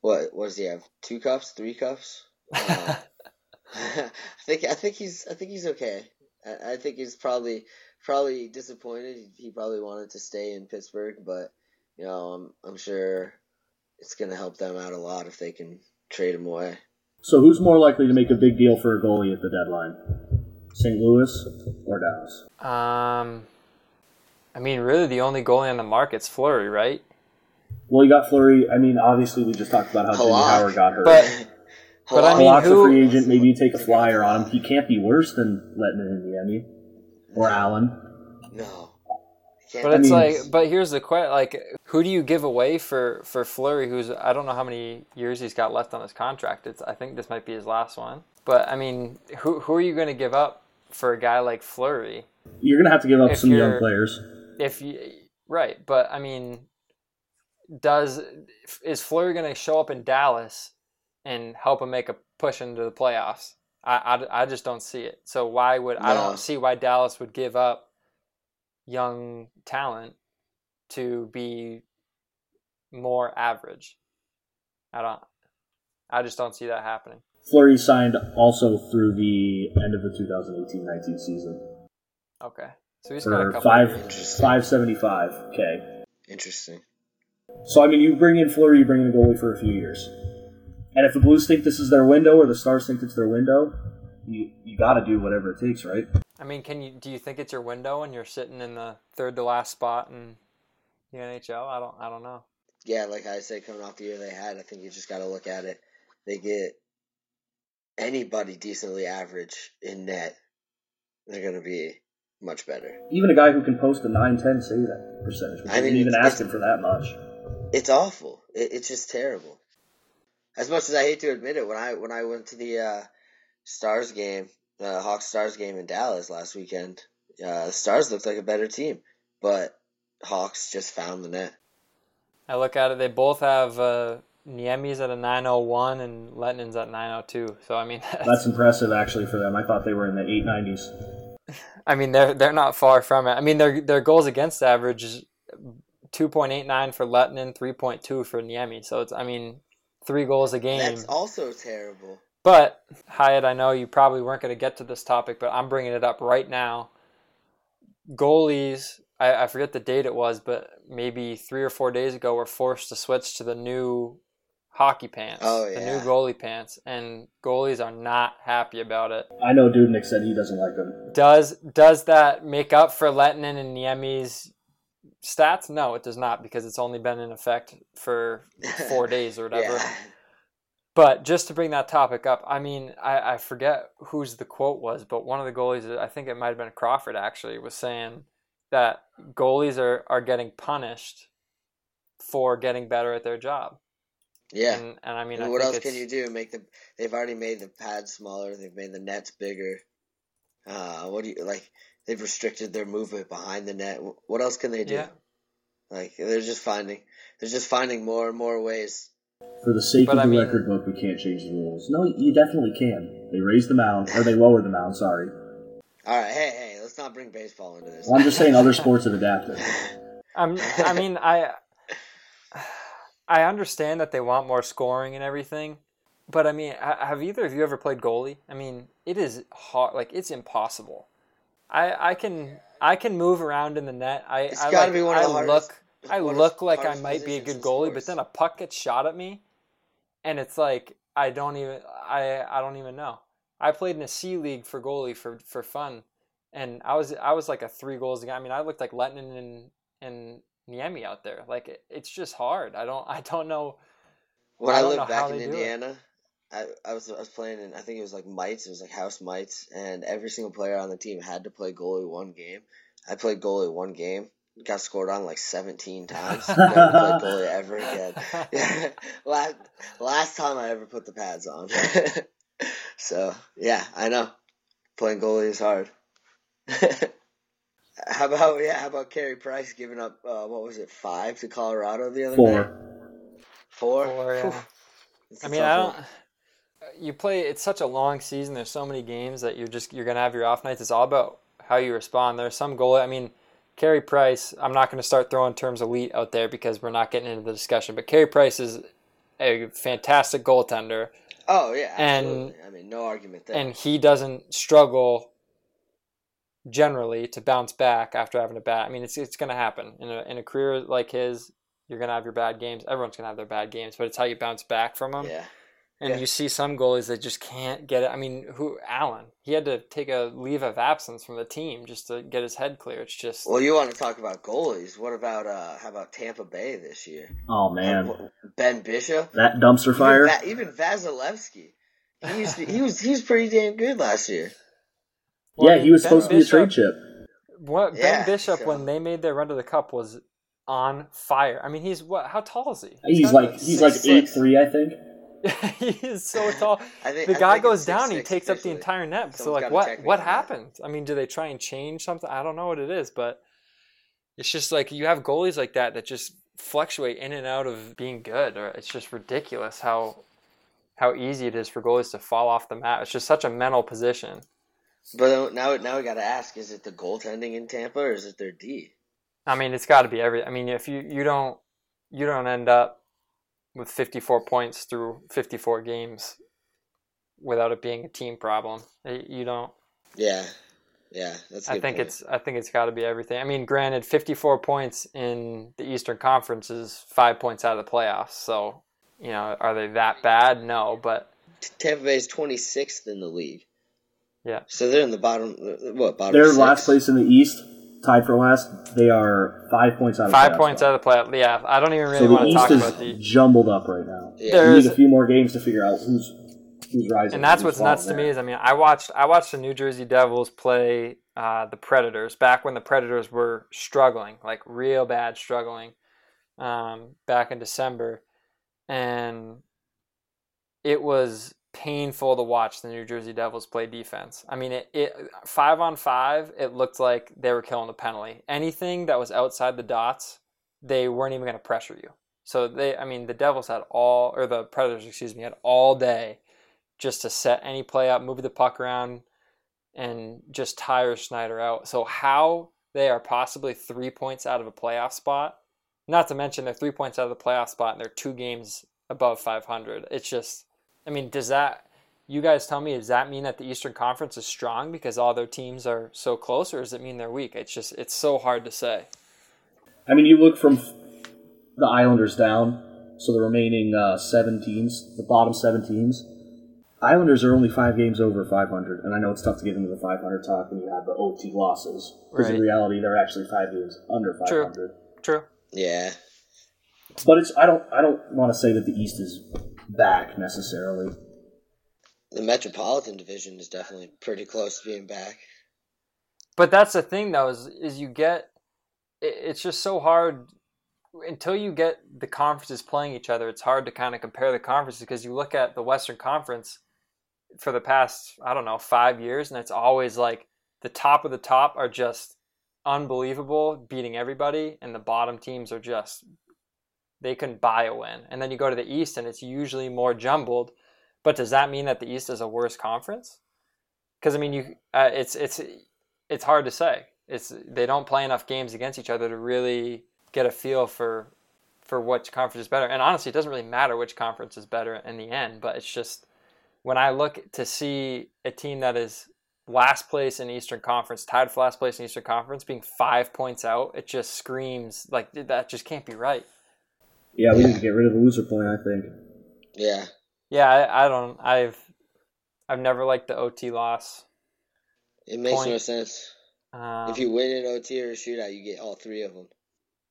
what? What does he have? Two cups? Three cups? Uh, [LAUGHS] I think I think he's I think he's okay. I, I think he's probably probably disappointed. He probably wanted to stay in Pittsburgh, but you know, I'm I'm sure it's gonna help them out a lot if they can trade him away. So who's more likely to make a big deal for a goalie at the deadline? St. Louis or Dallas? Um, I mean, really, the only goalie on the market's Fleury, right? Well, you got Fleury. I mean, obviously, we just talked about how Jimmy Howard got hurt. But- [LAUGHS] But I mean, Halak's who- a free agent. Maybe you take a flyer on him. He can't be worse than Lehtonen and Niemi or Allen. no. But I it's mean- like, but here's the question: like, who do you give away for for Fleury? Who's I don't know how many years he's got left on his contract. It's I think this might be his last one. But I mean, who who are you going to give up for a guy like Fleury? You're gonna have to give up some young players. If you right, but I mean, does is Fleury going to show up in Dallas and help him make a push into the playoffs? I, I, I just don't see it. So why would I don't see why Dallas would give up young talent to be more average. I don't. I just don't see that happening. Fleury signed also through the end of the 2018-19 season Okay, so he's got a couple. five five seventy five k. Interesting. So I mean, you bring in Fleury, you bring in a goalie for a few years, and if the Blues think this is their window or the Stars think it's their window, you you got to do whatever it takes, right? I mean, can you do you think it's your window and you're sitting in the third to last spot in the NHL? I don't. I don't know. Yeah, like I said, coming off the year they had, I think you just got to look at it. They get anybody decently average in net, they're going to be much better. Even a guy who can post a 9-10 save that percentage, which I mean, isn't even ask him for that much. It's awful. It, it's just terrible. As much as I hate to admit it, when I when I went to the uh, Stars game, the Hawks Stars game in Dallas last weekend, uh, the Stars looked like a better team, but Hawks just found the net. I look at it. They both have uh, Niemi's at a 901 and Lehtonen's at 902. So I mean, [LAUGHS] That's impressive, actually, for them. I thought they were in the 890s. I mean they're they're not far from it. I mean their their goals against average is 2.89 for Lehtonen, 3.2 for Niemi. So it's I mean three goals a game. That's also terrible. But Hyatt, I know you probably weren't going to get to this topic, but I'm bringing it up right now. Goalies, I, I forget the date it was, but maybe three or four days ago, were forced to switch to the new hockey pants, Oh, the new goalie pants, and goalies are not happy about it. I know Dubnyk said he doesn't like them. Does does that make up for Lehtonen and Niemi's stats? No, it does not, because it's only been in effect for four [LAUGHS] days or whatever. Yeah. But just to bring that topic up, I mean, I, I forget whose the quote was, but one of the goalies, I think it might have been Crawford actually, was saying that goalies are, are getting punished for getting better at their job. Yeah. And, and I mean, And I what think else can you do? Make the they've already made the pads smaller. They've made the nets bigger. Uh, what do you like? They've restricted their movement behind the net. What else can they do? Yeah. Like they're just finding they're just finding more and more ways. For the sake But of I the mean- record book, we can't change the rules. No, you definitely can. They raise the mound, or they lower the mound, sorry. All right, hey, hey, let's not bring baseball into this. Well, I'm just saying other [LAUGHS] sports have adapted. I'm, I mean, I I understand that they want more scoring and everything, but I mean, have either of you ever played goalie? I mean, it is hard, like it's impossible. I I can I can move around in the net. I It's I gotta like, be one of I the hardest- look I one of the look like I might be a good in goalie, but then a puck gets shot at me, and it's like I don't even I I don't even know. I played in a C league for goalie for for fun, and I was I was like a three goals guy. I mean, I looked like Lehtonen and and Niemi out there. Like it, it's just hard. I don't [LAUGHS] I don't know. When I I, lived back in they do it. Indiana, I, I was I was playing in I think it was like mites. It was like house mites, and every single player on the team had to play goalie one game. I played goalie one game, got scored on like seventeen [LAUGHS] times. Never played goalie ever again. [LAUGHS] Yeah, last last time I ever put the pads on. so yeah, I know playing goalie is hard. [LAUGHS] how about yeah? How about Carey Price giving up uh, what was it five to Colorado the other night? Four. Four. Four, yeah. Whew. It's a I mean, I don't. You play. It's such a long season. There's so many games that you're just you're gonna have your off nights. It's all about how you respond. There's some goal. I mean, Carey Price. I'm not going to start throwing terms elite out there because we're not getting into the discussion. But Carey Price is a fantastic goaltender, Oh yeah, And- I mean, no argument there. and he doesn't struggle generally to bounce back after having a bad. I mean, it's it's going to happen in a in a career like his. You're going to have your bad games. Everyone's going to have their bad games, but it's how you bounce back from them. yeah, And Yeah. you see some goalies that just can't get it. I mean, who Allen? He had to take a leave of absence from the team just to get his head clear. It's just well, you want to talk about goalies? What about uh, how about Tampa Bay this year? Oh man, Ben Bishop, that dumpster fire. even, Va- even Vasilevskiy. He used to, he was he was pretty damn good last year. Well, yeah, he was Ben supposed to be a trade chip. What Yeah, Ben Bishop so- when they made their run to the cup was on fire. I mean, he's what? How tall is he? He's like he's like eight foot. three, I think. [LAUGHS] he is so tall. I think The guy think goes it's down, he takes up the entire net. so like, what what on that. happened? I mean, do they try and change something? I don't know what it is, but it's just like you have goalies like that that just fluctuate in and out of being good, or it's just ridiculous how how easy it is for goalies to fall off the mat. It's just such a mental position. But now now we got to ask: Is it the goaltending in Tampa or is it their D? I mean, it's got to be every. I mean, if you you don't you don't end up with 54 points through 54 games without it being a team problem. You don't. Yeah, yeah, that's. I think point. it's I think it's got to be everything. I mean, granted, 54 points in the Eastern Conference is five points out of the playoffs. So, you know, are they that bad? No, but Tampa Bay is twenty sixth in the league. Yeah. So they're in the bottom. uh, What bottom? They're six? last place in the East, tied for last. They are five points out of five playoff points spot. out of the playoff. Yeah, I don't even really So the want to East talk is about the. jumbled up right now. Yeah. There We need a few more games to figure out who's who's rising. and that's what's nuts to me is I mean I watched I watched the New Jersey Devils play uh, the Predators back when the Predators were struggling like real bad struggling um, back in December and it was painful to watch the New Jersey Devils play defense. I mean it, it five on five it looked like they were killing the penalty. Anything that was outside the dots they weren't even going to pressure you. So they I mean the Devils had all or the Predators excuse me had all day just to set any play up, move the puck around, and just tire Schneider out. So how they are possibly three points out of a playoff spot, not to mention they're three points out of the playoff spot and they're two games above 500. It's just, I mean, does that, you guys tell me, does that mean that the Eastern Conference is strong because all their teams are so close, or does it mean they're weak? It's just, it's so hard to say. I mean, you look from the Islanders down, so the remaining uh, seven teams, the bottom seven teams. Islanders are only five games over 500, and I know it's tough to get into the 500 talk when you have the OT losses. Because in reality, they're actually five games under 500. True. True. Yeah. But it's I don't I don't want to say that the East is back necessarily. The Metropolitan Division is definitely pretty close to being back. But that's the thing, though, is is you get it's just so hard until you get the conferences playing each other. It's hard to kind of compare the conferences because you look at the Western Conference for the past I don't know five years, and it's always like the top of the top are just unbelievable, beating everybody, and the bottom teams are just they can buy a win. And then you go to the East, and it's usually more jumbled. But does that mean that the East is a worse conference? Because I mean, you uh, it's it's it's hard to say. It's they don't play enough games against each other to really get a feel for for which conference is better. And honestly, it doesn't really matter which conference is better in the end. But it's just when I look to see a team that is last place in Eastern Conference, tied for last place in Eastern Conference, being five points out, it just screams like that just can't be right. Yeah, we need to get rid of the loser point. I think. Yeah. Yeah, I, I don't. I've I've never liked the OT loss. It makes no sense. Um, if you win an OT or a shootout, you get all three of them.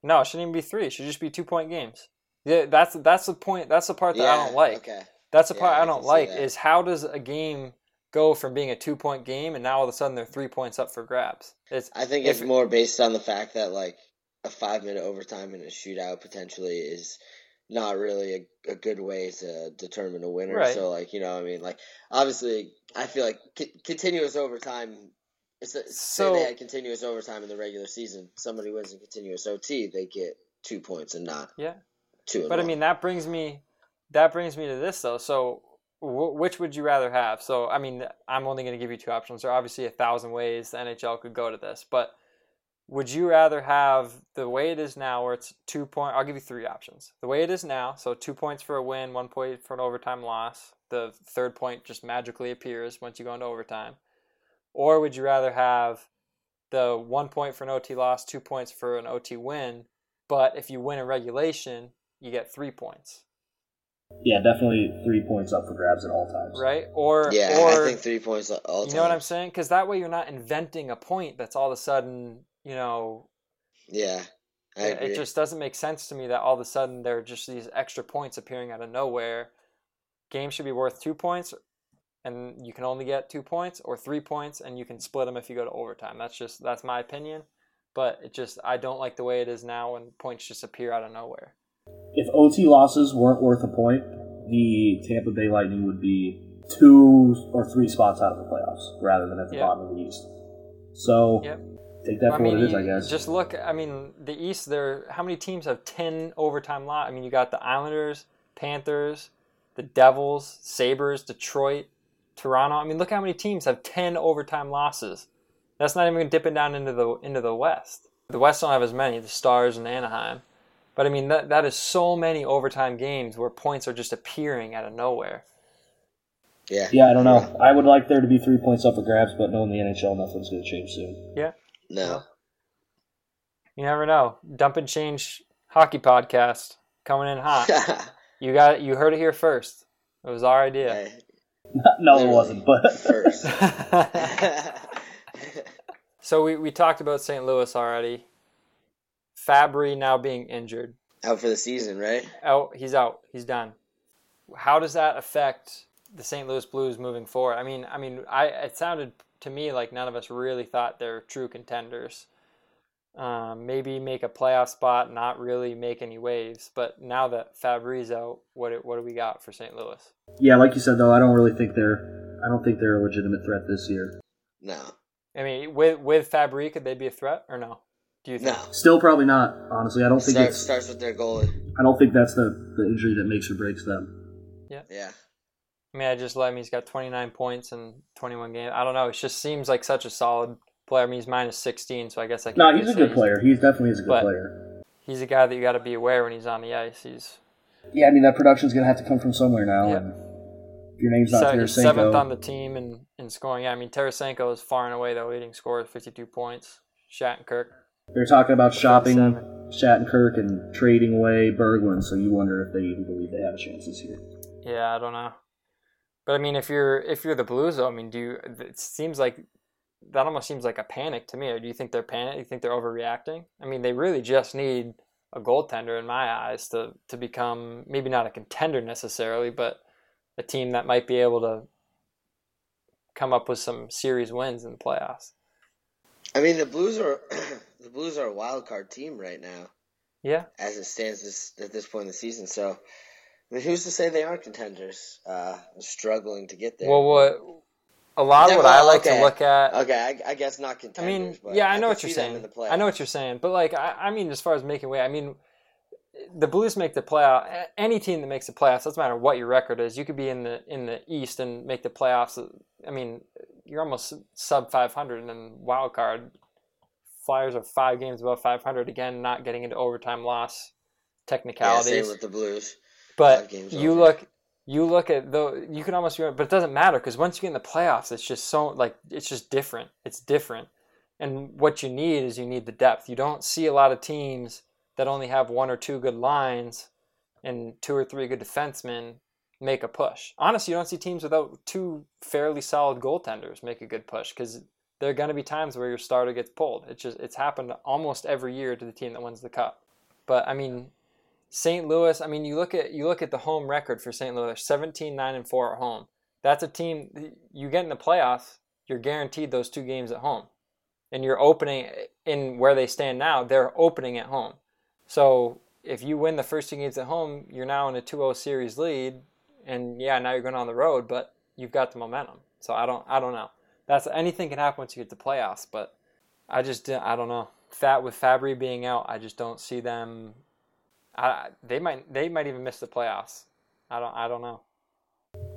no, it shouldn't even be three. It should just be two point games. Yeah, that's that's the point. That's the part that I don't like. Okay. That's the Yeah, part I I don't see like is how does a game go from being a two point game and now all of a sudden they're three points up for grabs? It's I think If- it's more based on the fact that like a five minute overtime in a shootout potentially is not really a, a good way to determine a winner. Right. So like you know, I mean, like obviously, I feel like c- continuous overtime. So- say they had continuous overtime in the regular season. Somebody wins in continuous OT, they get two points and not yeah. two. But I mean that brings me that brings me to this though. So wh- which would you rather have? So I mean I'm only going to give you two options. There are obviously a thousand ways the NHL could go to this, but would you rather have the way it is now where it's two point I'll give you three options. The way it is now, so two points for a win, one point for an overtime loss. The third point just magically appears once you go into overtime. Or would you rather have the one point for an OT loss, two points for an OT win, but if you win in regulation, you get three points, Yeah, definitely three points up for grabs at all times. right? Or yeah, or I think three points all you know what I'm saying? Because that way you're not inventing a point that's all of a sudden you know Yeah, I it agree. it just doesn't make sense to me that all of a sudden there are just these extra points appearing out of nowhere. Games should be worth two points, and you can only get two points or three points, and you can split them if you go to overtime. That's just that's my opinion, but it just I don't like the way it is now when points just appear out of nowhere. If OT losses weren't worth a point, the Tampa Bay Lightning would be two or three spots out of the playoffs rather than at the Yeah. bottom of the East. So Yep. Take that I for what it is, I guess. Just look. I mean, the East. There. How many teams have ten overtime lot? I mean, you got the Islanders, Panthers, the Devils, Sabres, Detroit, Toronto. I mean, look how many teams have ten overtime losses. That's not even dipping down into the into the West. The West don't have as many. The Stars and Anaheim. But I mean, that that is so many overtime games where points are just appearing out of nowhere. yeah, yeah, I don't know. I would like there to be three points up for grabs, but knowing the NHL, nothing's going to change soon. No, You never know. Dump and change hockey podcast coming in hot. [LAUGHS] You got you heard it here first. It was our idea. Hey, [LAUGHS] no, it wasn't, but [LAUGHS] first. so we, we talked about St. Louis already. Fabbri now being injured. Out for the season, right? Out he's out. He's done. How does that affect the St. Louis Blues moving forward? I mean I mean I it sounded to me like none of us really thought they're true contenders. Um, maybe make a playoff spot, not really make any waves. But now that Fabbri's out, what do- what do we got for St. Louis? yeah, like you said though, I don't really think they're. I don't think they're a legitimate threat this year. No, I mean, with with Fabry, could they be a threat or no? Do you think? no. Still, probably not. Honestly, I don't think Start, it's. starts with their goalie. I don't think that's the the injury that makes or breaks them. Yeah. Yeah, I mean, I just let him. He's got 29 points in 21 games. I don't know. It just seems like such a solid player. I mean, he's minus 16, so I guess I can. No, he's a good player. He's definitely is a good But- player. He's a guy that you got to be aware when he's on the ice. He's Yeah, I mean that production's gonna have to come from somewhere now. Yeah. And if your name's not se- he's seventh on the team in, in scoring. Yeah, I mean, Tarasenko is far and away the leading scorer, 52 points. Shattenkirk, they're talking about shopping. Shattenkirk and trading away Berglund. So you wonder if they even believe they have a chance this year. Yeah, I don't know. But I mean, if you're if you're the Blues, though, I mean, do you? It seems like that almost seems like a panic to me. Or do you think they're panic? You think they're overreacting? I mean, they really just need a goaltender, in my eyes, to to become maybe not a contender necessarily, but a team that might be able to come up with some series wins in the playoffs. I mean the Blues are [CLEARS THROAT] the Blues are a wild card team right now, Yeah, as it stands this, at this point in the season. So, I mean, who's to say they aren't contenders? Uh, struggling to get there. Well, what a lot Yeah, of what I like okay. to look at. Okay, I, I guess not contenders. I mean, but yeah, I know what you're saying. I know what you're saying, but like, I, I mean, as far as making way, I mean, the Blues make the playoff. Any team that makes the playoffs, doesn't matter what your record is. You could be in the in the East and make the playoffs. I mean, you're almost sub 500 and then wild card. Flyers are five games above 500 again, not getting into overtime loss Yeah, technicalities. same with the Blues. But you over. look, you look at though you can almost, but it doesn't matter because once you get in the playoffs, it's just so like it's just different. It's different, and what you need is you need the depth. You don't see a lot of teams that only have one or two good lines and two or three good defensemen make a push. Honestly, you don't see teams without two fairly solid goaltenders make a good push because there are going to be times where your starter gets pulled. It's just it's happened almost every year to the team that wins the cup. But I mean, St. Louis. I mean, you look at you look at the home record for St. Louis: 17, 9, and four at home. That's a team you get in the playoffs. You're guaranteed those two games at home, and you're opening eh, in where they stand now. They're opening at home. So if you win the first two games at home, you're now in a 2-0 series lead, and yeah, now you're going on the road, but you've got the momentum. So I don't I don't know. That's anything can happen once you get to playoffs, but I just I don't know. Fat with Fabbri being out, I just don't see them. I, they might they might even miss the playoffs. I don't I don't know.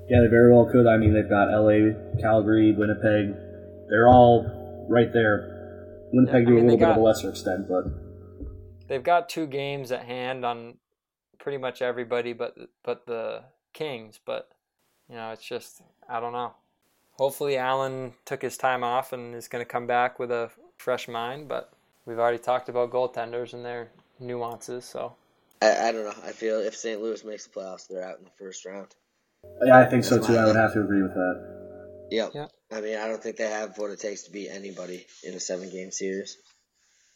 Yeah, they very well could. I mean, they've got L.A., Calgary, Winnipeg. They're all right there. Winnipeg Yeah, I to a mean, they little bit of a lesser extent, but They've got two games at hand on pretty much everybody but but the Kings, but you know, it's just I don't know. Hopefully Allen took his time off and is going to come back with a fresh mind, but we've already talked about goaltenders and their nuances, so I, I don't know. I feel if St. Louis makes the playoffs, they're out in the first round. yeah, I think so too. I would have to agree with that. Yep. Yeah. I mean, I don't think they have what it takes to beat anybody in a seven game series.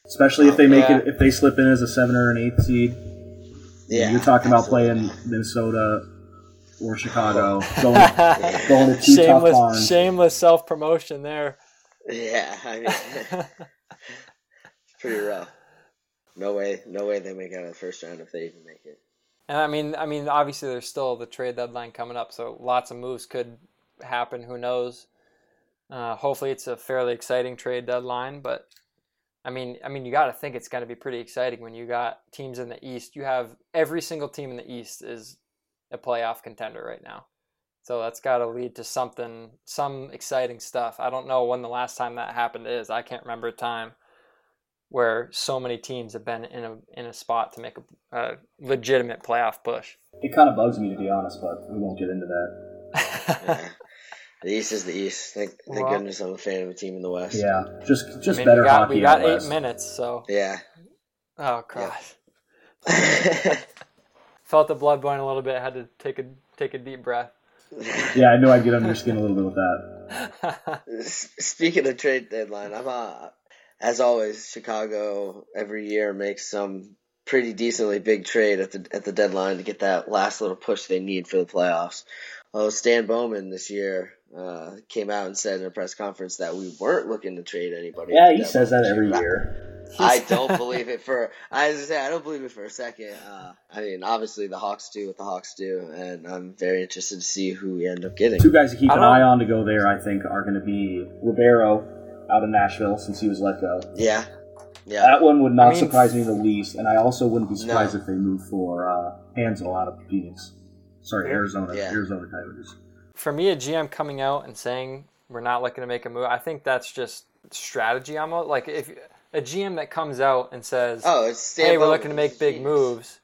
Especially if they make Yeah. it, if they slip in as a seven or an eighth seed. Yeah. You're talking about playing Minnesota or Chicago, [LAUGHS] going going to two tough [LAUGHS] shameless shameless self promotion there. Yeah, I mean, [LAUGHS] it's pretty rough. No way, no way they make out of the first round if they even make it. And I mean, I mean, obviously there's still the trade deadline coming up, so lots of moves could happen. Who knows? Uh, hopefully, it's a fairly exciting trade deadline. But I mean, I mean, you got to think it's going to be pretty exciting when you got teams in the East. You have every single team in the East is a playoff contender right now, so that's got to lead to something, some exciting stuff. I don't know when the last time that happened is. I can't remember a time where so many teams have been in a in a spot to make a, a legitimate playoff push. It kind of bugs me to be honest, but we won't get into that. Yeah. [LAUGHS] the East is the East. Thank, thank Well- goodness I'm a fan of a team in the West. Yeah, just just I mean, better we got, hockey. we got out eight west. minutes, so Yeah. oh god, [LAUGHS] felt the blood boiling a little bit. Had to take a take a deep breath. [LAUGHS] Yeah, I know I'd get under your skin a little bit with that. Speaking of trade deadline, I'm uh, as always Chicago every year makes some pretty decently big trade at the at the deadline to get that last little push they need for the playoffs. Well, Stan Bowman this year uh, came out and said in a press conference that we weren't looking to trade anybody. Yeah, he says that every year. I don't [LAUGHS] believe it for. I was say I don't believe it for a second. Uh, I mean, obviously the Hawks do what the Hawks do, and I'm very interested to see who we end up getting. Two guys to keep an eye on to go there, I think, are going to be Ribeiro out of Nashville since he was let go. Yeah, yeah. That one would not I mean- surprise me the least, and I also wouldn't be surprised No. if they move for uh, Hanzal out of Phoenix. Sorry, Arizona. Yeah. Arizona Coyotes. For me, a GM coming out and saying we're not looking to make a move, I think that's just strategy. Almost like if a GM that comes out and says, Oh, it's "Hey, we're looking to make big genius. moves,"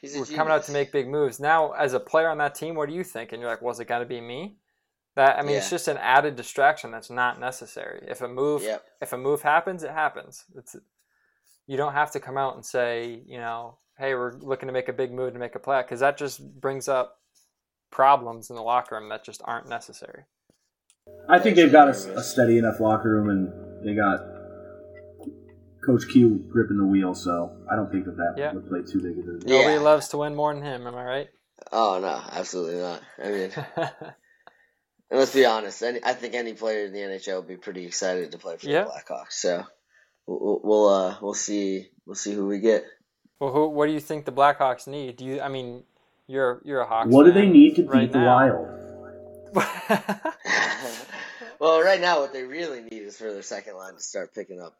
He's a we're coming out to make big moves. Now, as a player on that team, what do you think? And you're like, was it going to be me? That I mean, it's just an added distraction that's not necessary. If a move, Yep. if a move happens, it happens. It's you don't have to come out and say, you know, hey, we're looking to make a big move to make a play, because that just brings up problems in the locker room that just aren't necessary. I think they've got a, a steady enough locker room, and they got Coach Q gripping the wheel, so I don't think that that Yeah. would play too big of a. Yeah. Nobody loves to win more than him. Am I right? Oh no, absolutely not. I mean, [LAUGHS] and let's be honest. Any, I think any player in the NHL would be pretty excited to play for Yeah. the Blackhawks. So we'll we'll uh, we'll see we'll see who we get. well, who? What do you think the Blackhawks need? Do you? I mean, you're you're a Hawks. What do they need to beat right the. Wild? [LAUGHS] [LAUGHS] well, right now, what they really need is for their second line to start picking up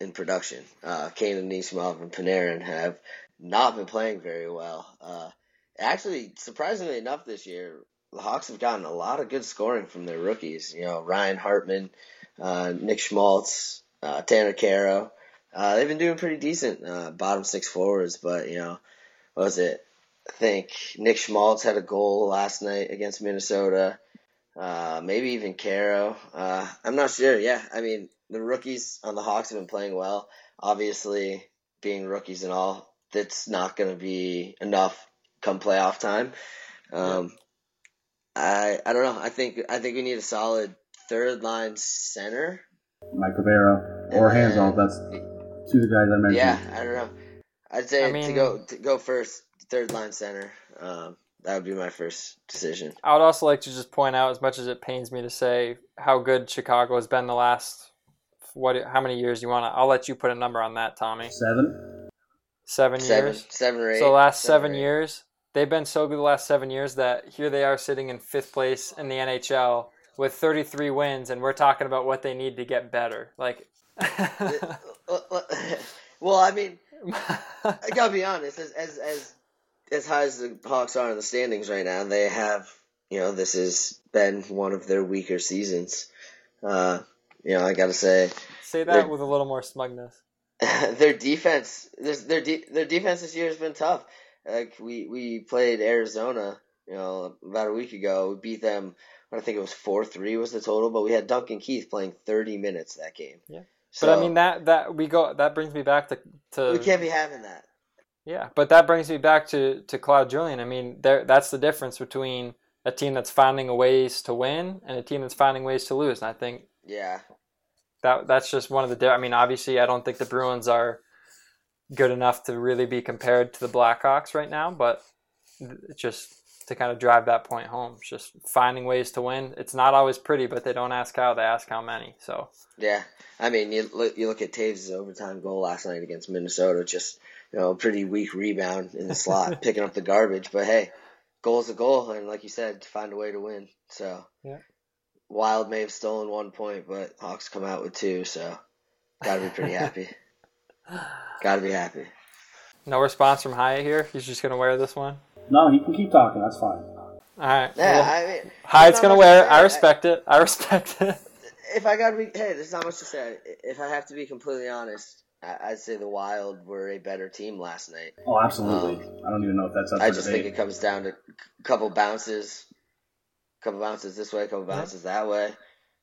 in production. Uh, Kane and Anisimov and Panarin have not been playing very well. Uh, actually, surprisingly enough, this year the Hawks have gotten a lot of good scoring from their rookies. You know, Ryan Hartman, uh, Nick Schmaltz, uh, Tanner Kero. Uh, they've been doing pretty decent, uh, bottom six forwards, but you know, what was it? I think Nick Schmaltz had a goal last night against Minnesota. Uh, maybe even Kero. Uh, I'm not sure. Yeah, I mean, the rookies on the Hawks have been playing well. Obviously, being rookies and all, that's not going to be enough come playoff time. Um, I I don't know. I think I think we need a solid third line center. Mike Ribeiro or And Hanzal. That's two of the guys I mentioned. Yeah, I don't know. I'd say I to go to go first, third line center. Um, that would be my first decision. I would also like to just point out, as much as it pains me to say, how good Chicago has been the last what? How many years you want to? I'll let you put a number on that, Tommy. Seven. Seven, Seven, years. seven or eight. So the last seven or eight. years, they've been so good the last seven years that here they are sitting in fifth place in the NHL with 33 wins, and we're talking about what they need to get better. Like, [LAUGHS] Well, I mean, I gotta be honest. As as as as high as the Hawks are in the standings right now, they have you know this has been one of their weaker seasons. Uh, you know, I gotta say, say that with a little more smugness. [LAUGHS] their defense, their de- their defense this year has been tough. Like we we played Arizona, you know, about a week ago. We beat them. I think it was four three was the total, but we had Duncan Keith playing thirty minutes that game. Yeah. So But I mean that that we go that brings me back to to we can't be having that. Yeah, but that brings me back to to Claude Julien. I mean, there that's the difference between a team that's finding ways to win and a team that's finding ways to lose. And I think Yeah. that that's just one of the. I mean, obviously, I don't think the Bruins are good enough to really be compared to the Blackhawks right now, but just to kind of drive that point home. Just finding ways to win. It's not always pretty, but they don't ask how; they ask how many. So Yeah, I mean, you look you look at Toews' overtime goal last night against Minnesota. Just you know, pretty weak rebound in the slot, [LAUGHS] picking up the garbage. But hey, goal's a goal, and like you said, find a way to win. So Yeah. Wild may have stolen one point, but Hawks come out with two. So gotta be pretty [LAUGHS] happy. [SIGHS] gotta be happy. no response from Hyatt here. He's just gonna wear this one. No, he can keep talking. That's fine. All right. Yeah, well, I mean, Hyatt's gonna wear it. I respect it. I [LAUGHS] respect it. If I gotta be, hey, there's not much to say. If I have to be completely honest, I- I'd say the Wild were a better team last night. Oh, absolutely. I don't even know if that's up I for just think it comes down to a couple bounces, a couple bounces this way, a couple bounces that way.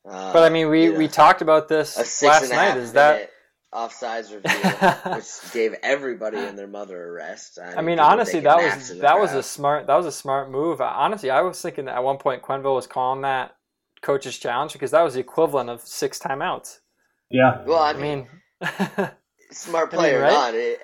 Uh, But I mean, we, you know, we talked about this a six last and a half night. Is that? Minute offsides review, [LAUGHS] which gave everybody and their mother a rest. I mean, honestly, that was in the that was a smart that was a smart move. Honestly, I was thinking that at one point Quenneville was calling that coach's challenge because that was the equivalent of six timeouts. Yeah. well. I I mean, mean, [LAUGHS] smart [LAUGHS] I mean, play or right? not, it,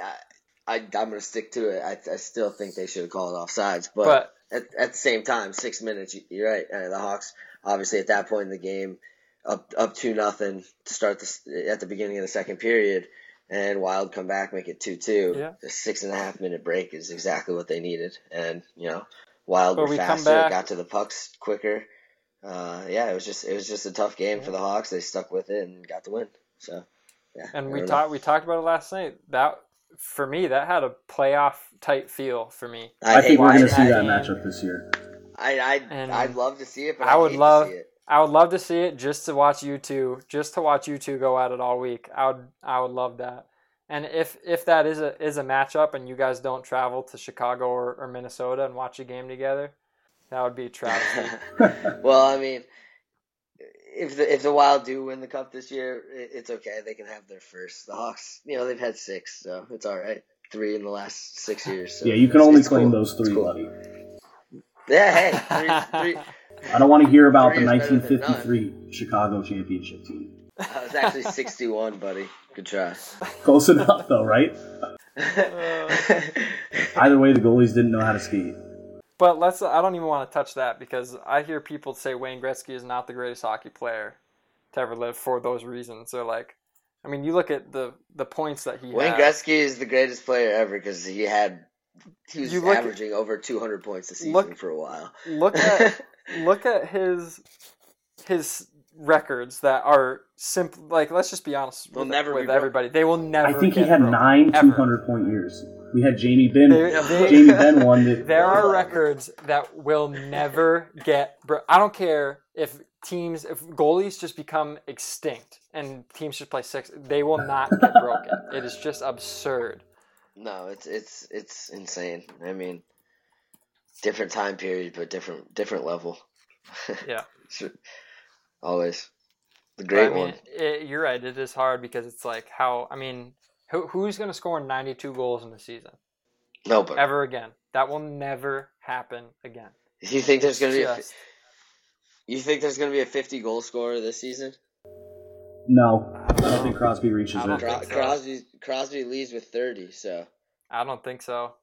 I, I I'm gonna stick to it. I, I still think they should have called offsides, but, but at, at the same time, six minutes. you- You're right. Uh, the Hawks, obviously, at that point in the game, up up two nothing to start this at the beginning of the second period, and Wild come back, make it two two. Yeah. The six and a half minute break is exactly what they needed, and you know, Wild But were we faster, got to the pucks quicker. Uh, yeah, it was just it was just a tough game for the Hawks. They stuck with it and got the win. So, yeah. and we talked we talked about it last night. That for me, that had a playoff type feel for me. I, think hate we're going to see that that game. matchup this year. I I And I'd love to see it, but I I would hate love- to see it. I would love to see it just to watch you two, just to watch you two go at it all week. I would, I would love that. And if if that is a is a matchup, and you guys don't travel to Chicago or, or Minnesota and watch a game together, that would be a travesty. [LAUGHS] well, I mean, if the if the Wild do win the cup this year, it's okay. They can have their first. The Hawks, you know, they've had six, so it's all right. Three in the last six years. So yeah, you can only claim cool. those three, cool. buddy. Yeah, hey, three, three, [LAUGHS] I don't want to hear about the Three is better than 1953 Chicago championship team. [LAUGHS] uh, it's actually sixty-one, buddy. Good try. Close enough, though, right? [LAUGHS] Either way, the goalies didn't know how to skate. but let's. I don't even want to touch that because I hear people say Wayne Gretzky is not the greatest hockey player to ever live for those reasons. They're like, I mean, you look at the the points that he Wayne had. Gretzky is the greatest player ever because he had he was You look- averaging over two hundred points a season look- for a while. look at [LAUGHS] look at his his records that are simple. Like, let's just be honest They'll with, never with broken. everybody. They will never. I think he had broken, nine 200 point years. We had Jamie Benn. They- they- Jamie [LAUGHS] Benn won the. There are records that will never get. Bro- I don't care if teams, if goalies just become extinct and teams just play six. They will not get [LAUGHS] broken. It is just absurd. No, it's it's it's insane. I mean, different time period, but different different level. [LAUGHS] Yeah. Always the great I mean, one. It, you're right. It is hard because it's like how. I mean, who, who's going to score 92 goals in the season No, but ever again? That will never happen again. you think there's gonna be a, You think there's going to be a 50 goal scorer this season? No, I don't think Crosby reaches it. Cro- so. Crosby Crosby leads with 30, so I don't think so.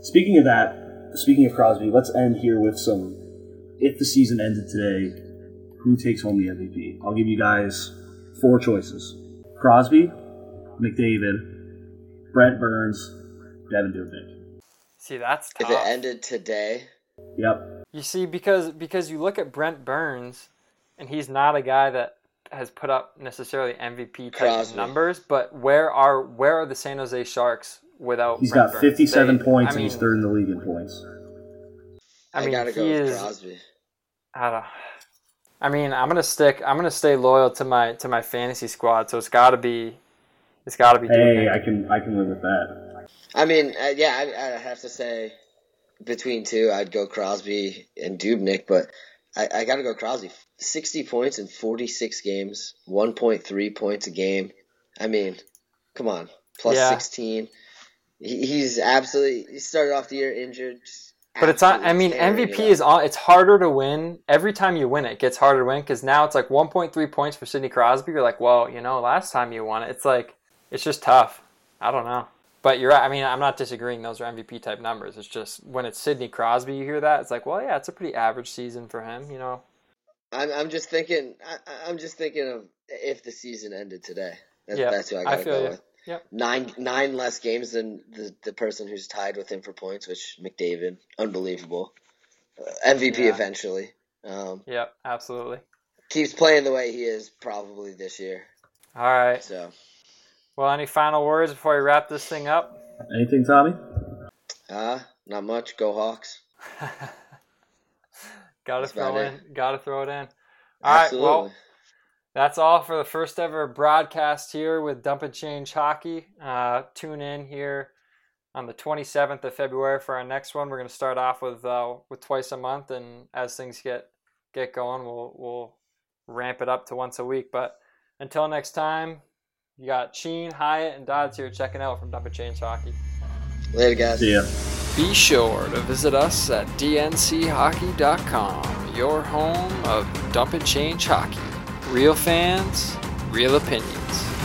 Speaking of that, speaking of Crosby, let's end here with some. If the season ended today, who takes home the MVP? I'll give you guys four choices: Crosby, McDavid, Brent Burns, Devan Dubnyk. See, that's tough. if it ended today, Yep. You see, because because you look at Brent Burns, and he's not a guy that has put up necessarily MVP type Crosby. numbers. But where are where are the San Jose Sharks without? He's Brent got Burns? 57 They- points I and he's third in the league in points. I I, mean, gotta he go with is. Crosby. I don't. I mean, I'm gonna stick. I'm gonna stay loyal to my to my fantasy squad. So it's got to be. It's got to be. Hey, I can I can live with that. I mean, uh, yeah, I, I have to say between two, I'd go Crosby and Dubnyk, but I, I got to go Crosby. 60 points in 46 games, 1.3 points a game. I mean, come on, plus Yeah. 16. He, he's absolutely. He started off the year injured. But it's on. I mean, MVP is on. It's harder to win every time you win. It gets harder to win because now it's like 1.3 points for Sidney Crosby. You're like, well, you know, last time you won it, it's like it's just tough. I don't know. But you're right. I mean, I'm not disagreeing. Those are MVP type numbers. It's just when it's Sidney Crosby, you hear that. It's like, well, yeah, it's a pretty average season for him. You know. I'm, I'm just thinking. I, I'm just thinking of if the season ended today. That's, Yeah, that's who I I gotta feel go you. with. Yep. Nine nine less games than the the person who's tied with him for points, which McDavid, unbelievable, uh, MVP Yeah. eventually. Um, Yep. Absolutely. keeps playing the way he is probably this year. All right. So Well, any final words before we wrap this thing up? Anything, Tommy? ah, not much. Go Hawks. [LAUGHS] gotta That's throw about in. Gotta throw it in. All right. Absolutely. Well. That's all for the first ever broadcast here with Dump and Change Hockey. Uh, tune in here on the 27th of February for our next one. We're going to start off with uh, with twice a month, and as things get get going, we'll we'll ramp it up to once a week. But until next time, you got Sheen, Hyatt, and Dodds here checking out from Dump and Change Hockey. Later, guys. See ya. Be sure to visit us at dnchockey.com, your home of Dump and Change Hockey. Real fans, real opinions.